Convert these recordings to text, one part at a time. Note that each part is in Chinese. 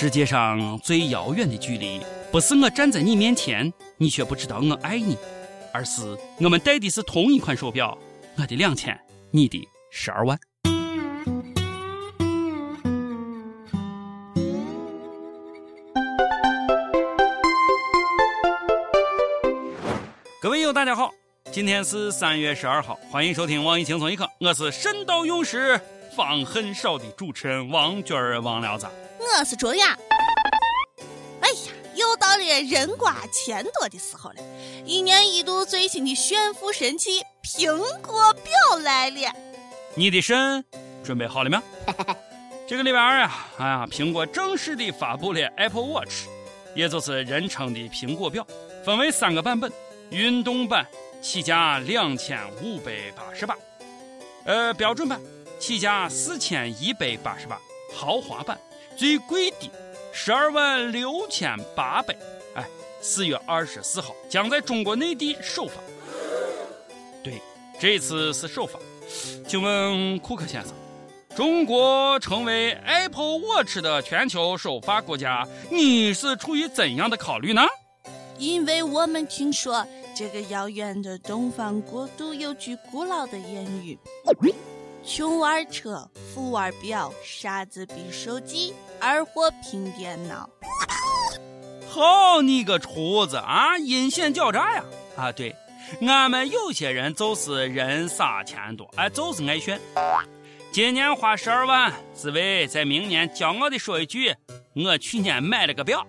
世界上最遥远的距离，不是我站在你面前，你却不知道我爱你，而是我们戴的是同一款手表，我的两千，你的十二万。各位友，大家好，今天是三月十二号，欢迎收听网易轻松一刻，我是神道勇士方恨少的主持人王娟儿，忘了咋？我是卓雅。哎呀，又到了人瓜钱多的时候了，一年一度最新的炫富神器苹果表来了。你的肾准备好了没有？这个礼拜二啊，哎呀，苹果正式的发布了 Apple Watch，也就是人称的苹果表，分为三个版本。运动版起价两千五百八十八，呃，标准版起价四千一百八十八，豪华版最贵的十二万六千八百。哎，四月二十四号将在中国内地首发。对，这次是首发。请问库克先生，中国成为 Apple Watch 的全球首发国家，你是出于怎样的考虑呢？因为我们听说。这个遥远的东方国度有句古老的谚语：“穷玩车，富玩表，傻子比手机，二货拼电脑。”好你个厨子啊，阴险狡诈呀！啊，对，俺们有些人就是人傻钱多，哎，就是爱炫。今年花十二万，只为在明年骄傲的说一句：“我去年买了个表。”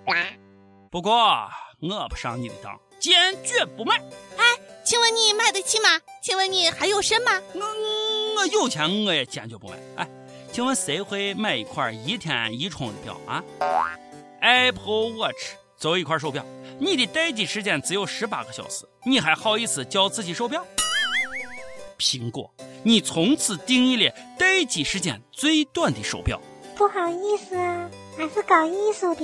不过我不上你的当。坚决不买！哎，请问你买得起吗？请问你还有肾吗？我我有钱我也坚决不买。哎，请问谁会买一块一天一充的表啊？Apple Watch 作为一块手表，你的待机时间只有十八个小时，你还好意思叫自己手表？苹果，你从此定义了待机时间最短的手表。不好意思啊，俺是搞艺术的。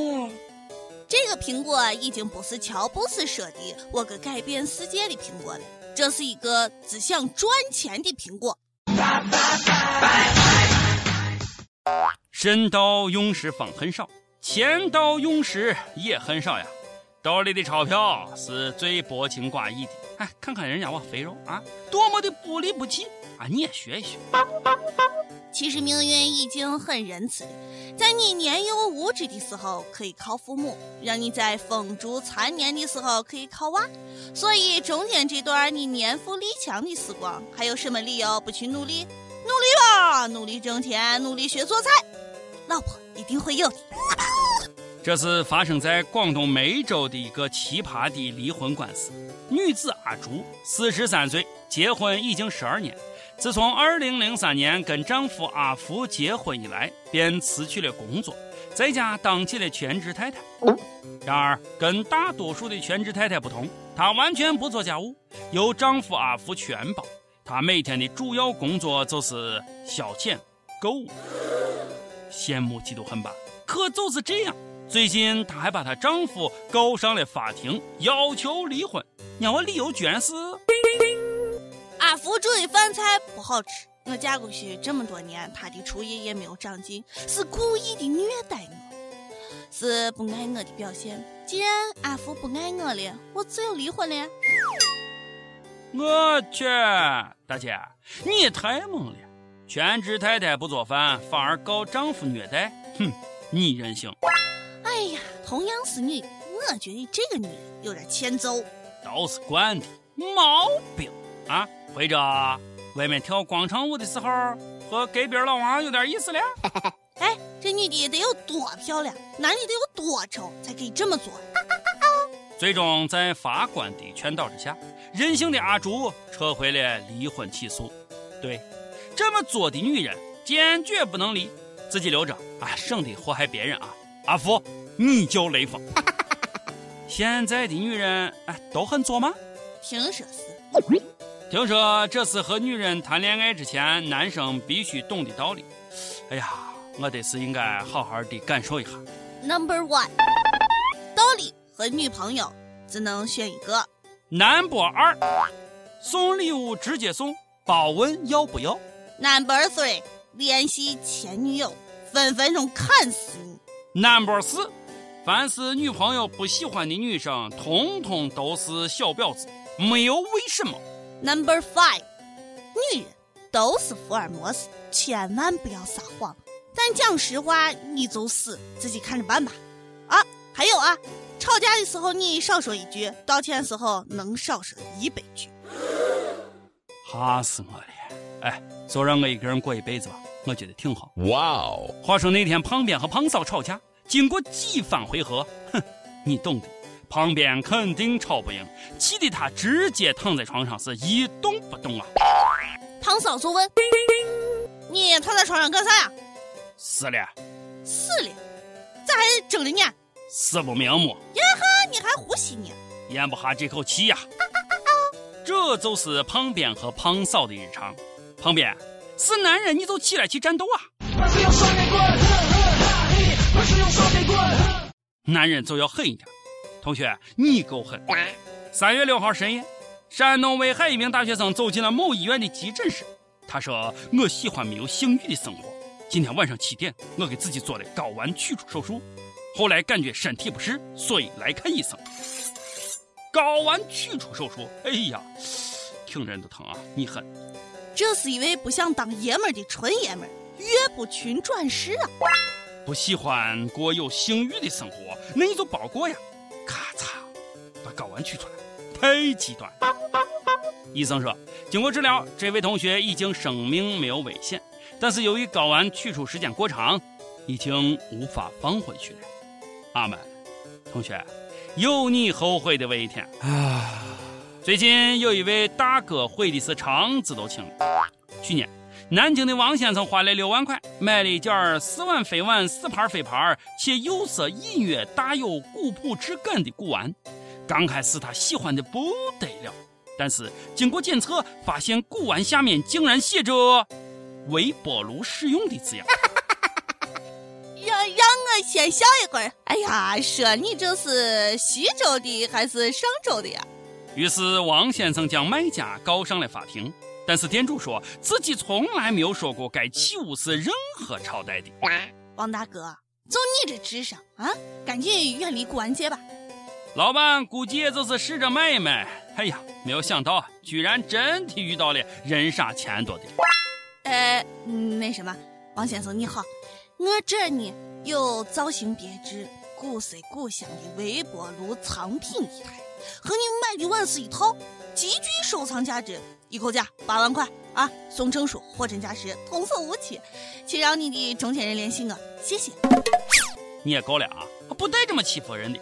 这个苹果已经不是乔布斯说的“我个改变世界的苹果”了，这是一个只想赚钱的苹果。神到用时方恨少，钱到用时也很少呀。兜里的钞票是最薄情寡义的。哎，看看人家我肥肉啊，多么的不离不弃啊！你也学一学。其实命运已经很仁慈，在你年幼无知的时候可以靠父母，让你在风烛残年的时候可以靠娃。所以中间这段你年富力强的时光，还有什么理由不去努力？努力吧，努力挣钱，努力学做菜，老婆一定会有的。这是发生在广东梅州的一个奇葩的离婚官司。女子阿朱，四十三岁，结婚已经十二年。自从2003年跟丈夫阿福结婚以来，便辞去了工作，在家当起了全职太太。然而，跟大多数的全职太太不同，她完全不做家务，由丈夫阿福全包。她每天的主要工作就是消遣、购物。羡慕嫉妒恨吧？可就是这样，最近她还把她丈夫告上了法庭，要求离婚。让我理由居然是。阿福煮的饭菜不好吃，我嫁过去这么多年，他的厨艺也没有长进，是故意的虐待我，是不爱我的表现。既然阿福不爱我了，我只有离婚了。我去，大姐，你也太猛了！全职太太不做饭，反而告丈夫虐待，哼，你任性！哎呀，同样是你，我觉得这个女人有点欠揍。都是惯的毛病啊！或者外面跳广场舞的时候和隔壁老王有点意思了。哎，这女的得有多漂亮，男的得有多丑才可以这么做？最终在法官的劝导之下，任性的阿朱撤回了离婚起诉。对，这么作的女人坚决不能离，自己留着啊，省得祸害别人啊。阿福，你叫雷锋。现在的女人哎都很作吗？听说是。听说这是和女人谈恋爱之前，男生必须懂的道理。哎呀，我得是应该好好的感受一下。Number one，道理和女朋友只能选一个。Number 二，送礼物直接送，包问要不要。Number three，联系前女友，分分钟砍死你。Number 四，凡是女朋友不喜欢的女生，通通都是小婊子，没有为什么。Number five，女人都是福尔摩斯，千万不要撒谎。但讲实话，你就死，自己看着办吧。啊，还有啊，吵架的时候你少说一句，道歉时候能少说一百句。吓死我了！哎，就让我一个人过一辈子吧，我觉得挺好。哇哦！话说那天胖边和胖嫂吵架，经过几番回合，哼，你懂的。胖边肯定吵不赢，气得他直接躺在床上是一动不动啊。胖嫂就问：“你躺在床上干啥呀死了，？”死了，咋还睁着眼？死不瞑目，呀哈，你还呼吸呢？咽不下这口气呀、这就是胖边和胖嫂的日常。胖边是男人，你就起来去战斗啊！我是用双截棍，呵呵大力，我是用双截棍。呵男人就要狠一点。同学，你够狠！三月六号深夜，山东威海一名大学生走进了某医院的急诊室。他说：“我喜欢没有性欲的生活。今天晚上七点，我给自己做了睾丸取出手术，后来感觉身体不适，所以来看医生。睾丸取出手术，哎呀，听着都疼啊！你狠！这是一位不想当爷们儿的纯爷们儿，岳不群转世啊！不喜欢过有性欲的生活，那你就包过呀！取出来，太极端。医生说，经过治疗，这位同学已经生命没有危险，但是由于睾丸取出时间过长，已经无法放回去了。阿门，同学，有你后悔的那一天啊！最近有一位大哥悔的是肠子都青了。去年。南京的王先生花了六万块买了一件四碗飞碗四盘飞盘且釉色隐约大有古朴之感的古玩。刚开始他喜欢的不得了，但是经过检测，发现古玩下面竟然写着“微波炉使用”的字样。让让我先笑一会儿。哎呀，说你这是徐州的还是上周的呀？于是王先生将卖家告上了法庭。但是店主说自己从来没有说过该器物是任何朝代的。王大哥，就你这智商啊，赶紧远离古玩界吧。老板估计也就是试着卖一卖。哎呀，没有想到居然真的遇到了人傻钱多的。呃，那什么，王先生你好，我这儿呢有造型别致、古色古香的微波炉藏品一台，和你买的碗是一套，极具收藏价值。一口价八万块啊！送证书、货真价实，童叟无欺，请让你的中间人联系我，谢谢。你也够了啊！不带这么欺负人的，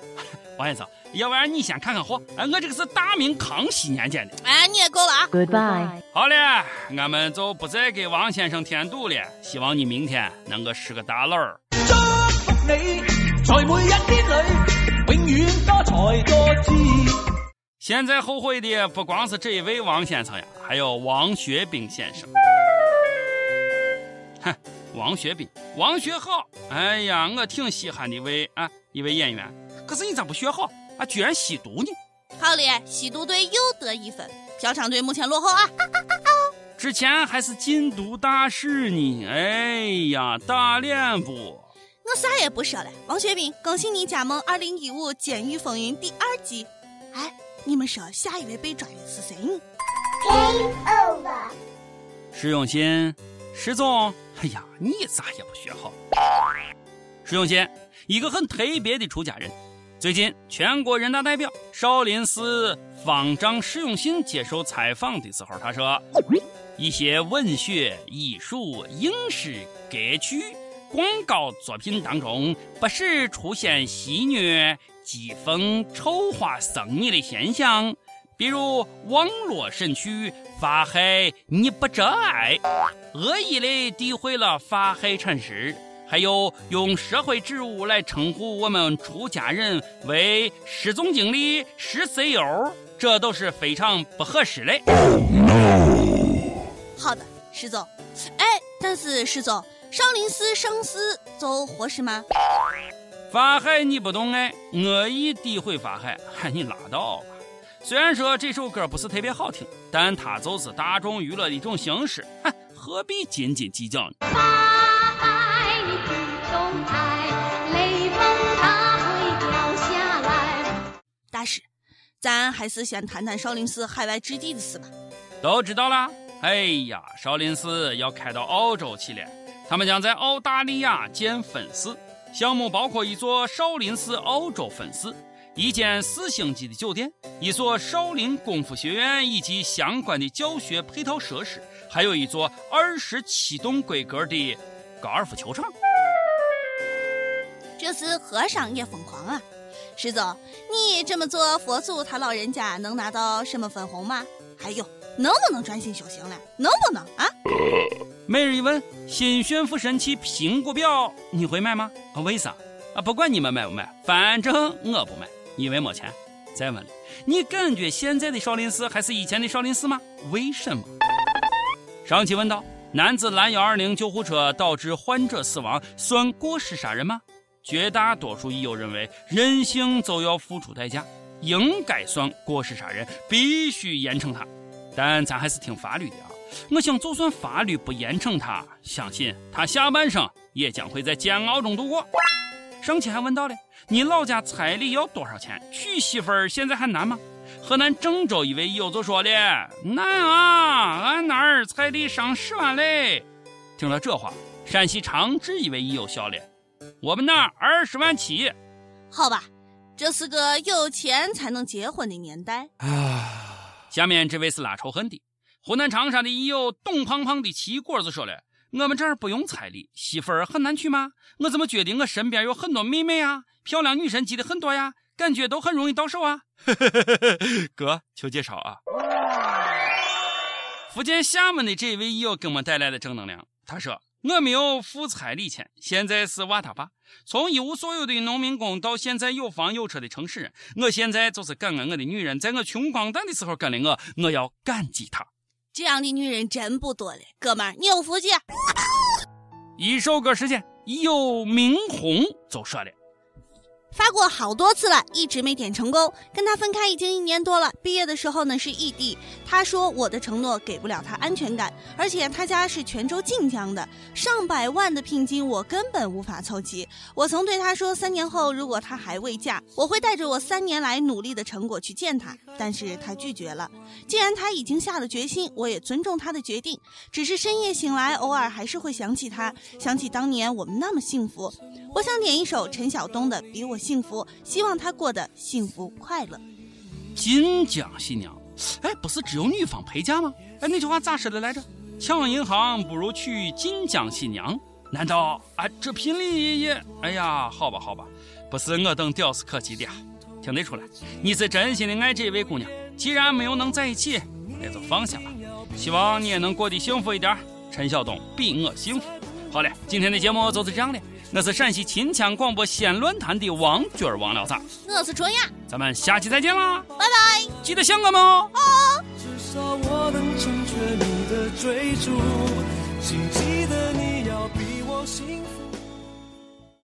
王先生，要不然你先看看货。哎，我这个是大明康熙年间的。哎，你也够了啊！Goodbye。好了，俺们就不再给王先生添堵了。希望你明天能够是个大佬。祝福你，在每一天里，永远多才多姿。现在后悔的不光是这一位王先生呀，还有王学兵先生。哼，王学兵，王学浩，哎呀，我挺稀罕的一位啊一位演员。可是你咋不学好啊？居然吸毒呢？好嘞，吸毒队又得一分，嫖娼队目前落后啊。之前还是禁毒大使呢，哎呀，打脸不？我啥也不说了，王学兵，恭喜你加盟《二零一五监狱风云》第二季。哎。你们说下一位被抓的是谁呢？Game over。石永新，石总，哎呀，你咋也不学好？石永新，一个很特别的出家人。最近，全国人大代表少林寺方丈释永信接受采访的时候，他说：“一些文学、艺术、影视、歌曲、广告作品当中，不时出现戏谑。”讥讽、丑化僧尼的现象，比如网络神曲法海你不真爱，恶意的诋毁了法海禅师，还有用社会职务来称呼我们出家人为师总经理、师 CEO，这都是非常不合适的。好的，石总。哎，但是石总，少林寺上寺就合适吗？法海你不懂爱，恶意诋毁法海，嗨，你拉倒吧。虽然说这首歌不是特别好听，但它就是大众娱乐的一种形式，哼，何必斤斤计较呢？咱还是先谈谈少林寺海外置地的事吧。都知道啦。哎呀，少林寺要开到澳洲去了，他们将在澳大利亚建分寺，项目包括一座少林寺澳洲分寺，一间四星级的酒店，一所少林功夫学院以及相关的教学配套设施，还有一座二十七栋规格的高尔夫球场。这是和尚也疯狂啊！师总，你这么做，佛祖他老人家能拿到什么分红吗？还有，能不能专心修行了？能不能啊？每日一问：新炫富神器苹果表你会买吗？啊，为啥？啊，不管你们买不买，反正我不买，因为没钱。再问了，你感觉现在的少林寺还是以前的少林寺吗？为什么？上期问道，男子拦幺二零救护车导致患者死亡，算过失杀人吗？绝大多数益友认为，人性就要付出代价，应该算过失杀人，必须严惩他。但咱还是听法律的啊！我想，就算法律不严惩他，相信他下半生也将会在煎熬中度过。上期还问到了，你老家彩礼要多少钱？娶媳妇儿现在还难吗？河南郑州一位医友就说了：“难啊，俺那儿彩礼上十万嘞。”听了这话，陕西长治一位医友笑了。我们那二十万起，好吧，这是个有钱才能结婚的年代啊。下面这位是拉仇恨的，湖南长沙的医友董胖胖的奇果子说了：“我们这儿不用彩礼，媳妇儿很难娶吗？我怎么觉得我身边有很多妹妹啊，漂亮女神级的很多呀，感觉都很容易到手啊。”哥，求介绍啊！福建厦门的这位医友给我们带来了正能量，他说。我没有付彩礼钱，现在是娃他爸。从一无所有的农民工到现在有房有车的城市人，我现在就是感恩我的女人，在我穷光蛋的时候跟了我，我要感激她。这样的女人真不多了，哥们儿，你有福气。一首歌时间，有明红就说了。发过好多次了，一直没点成功。跟他分开已经一年多了，毕业的时候呢是异地。他说我的承诺给不了他安全感，而且他家是泉州晋江的，上百万的聘金我根本无法凑齐。我曾对他说，三年后如果他还未嫁，我会带着我三年来努力的成果去见他，但是他拒绝了。既然他已经下了决心，我也尊重他的决定。只是深夜醒来，偶尔还是会想起他，想起当年我们那么幸福。我想点一首陈晓东的《比我幸福》，希望他过得幸福快乐。晋江新娘，哎，不是只有女方陪嫁吗？哎，那句话咋说的来着？抢银行不如娶晋江新娘。难道啊，这聘礼也……哎呀，好吧，好吧，不是我等屌丝可及的呀。听得出来，你是真心的爱这位姑娘。既然没有能在一起，那就放下吧。希望你也能过得幸福一点。陈晓东比我幸福。好了，今天的节目就是这样的。我是陕西秦腔广播线论坛的王俊儿王老三我是春雅。咱们下期再见啦。拜拜。记得香港吗？至少我能成全你的追逐请记得你要比我幸福。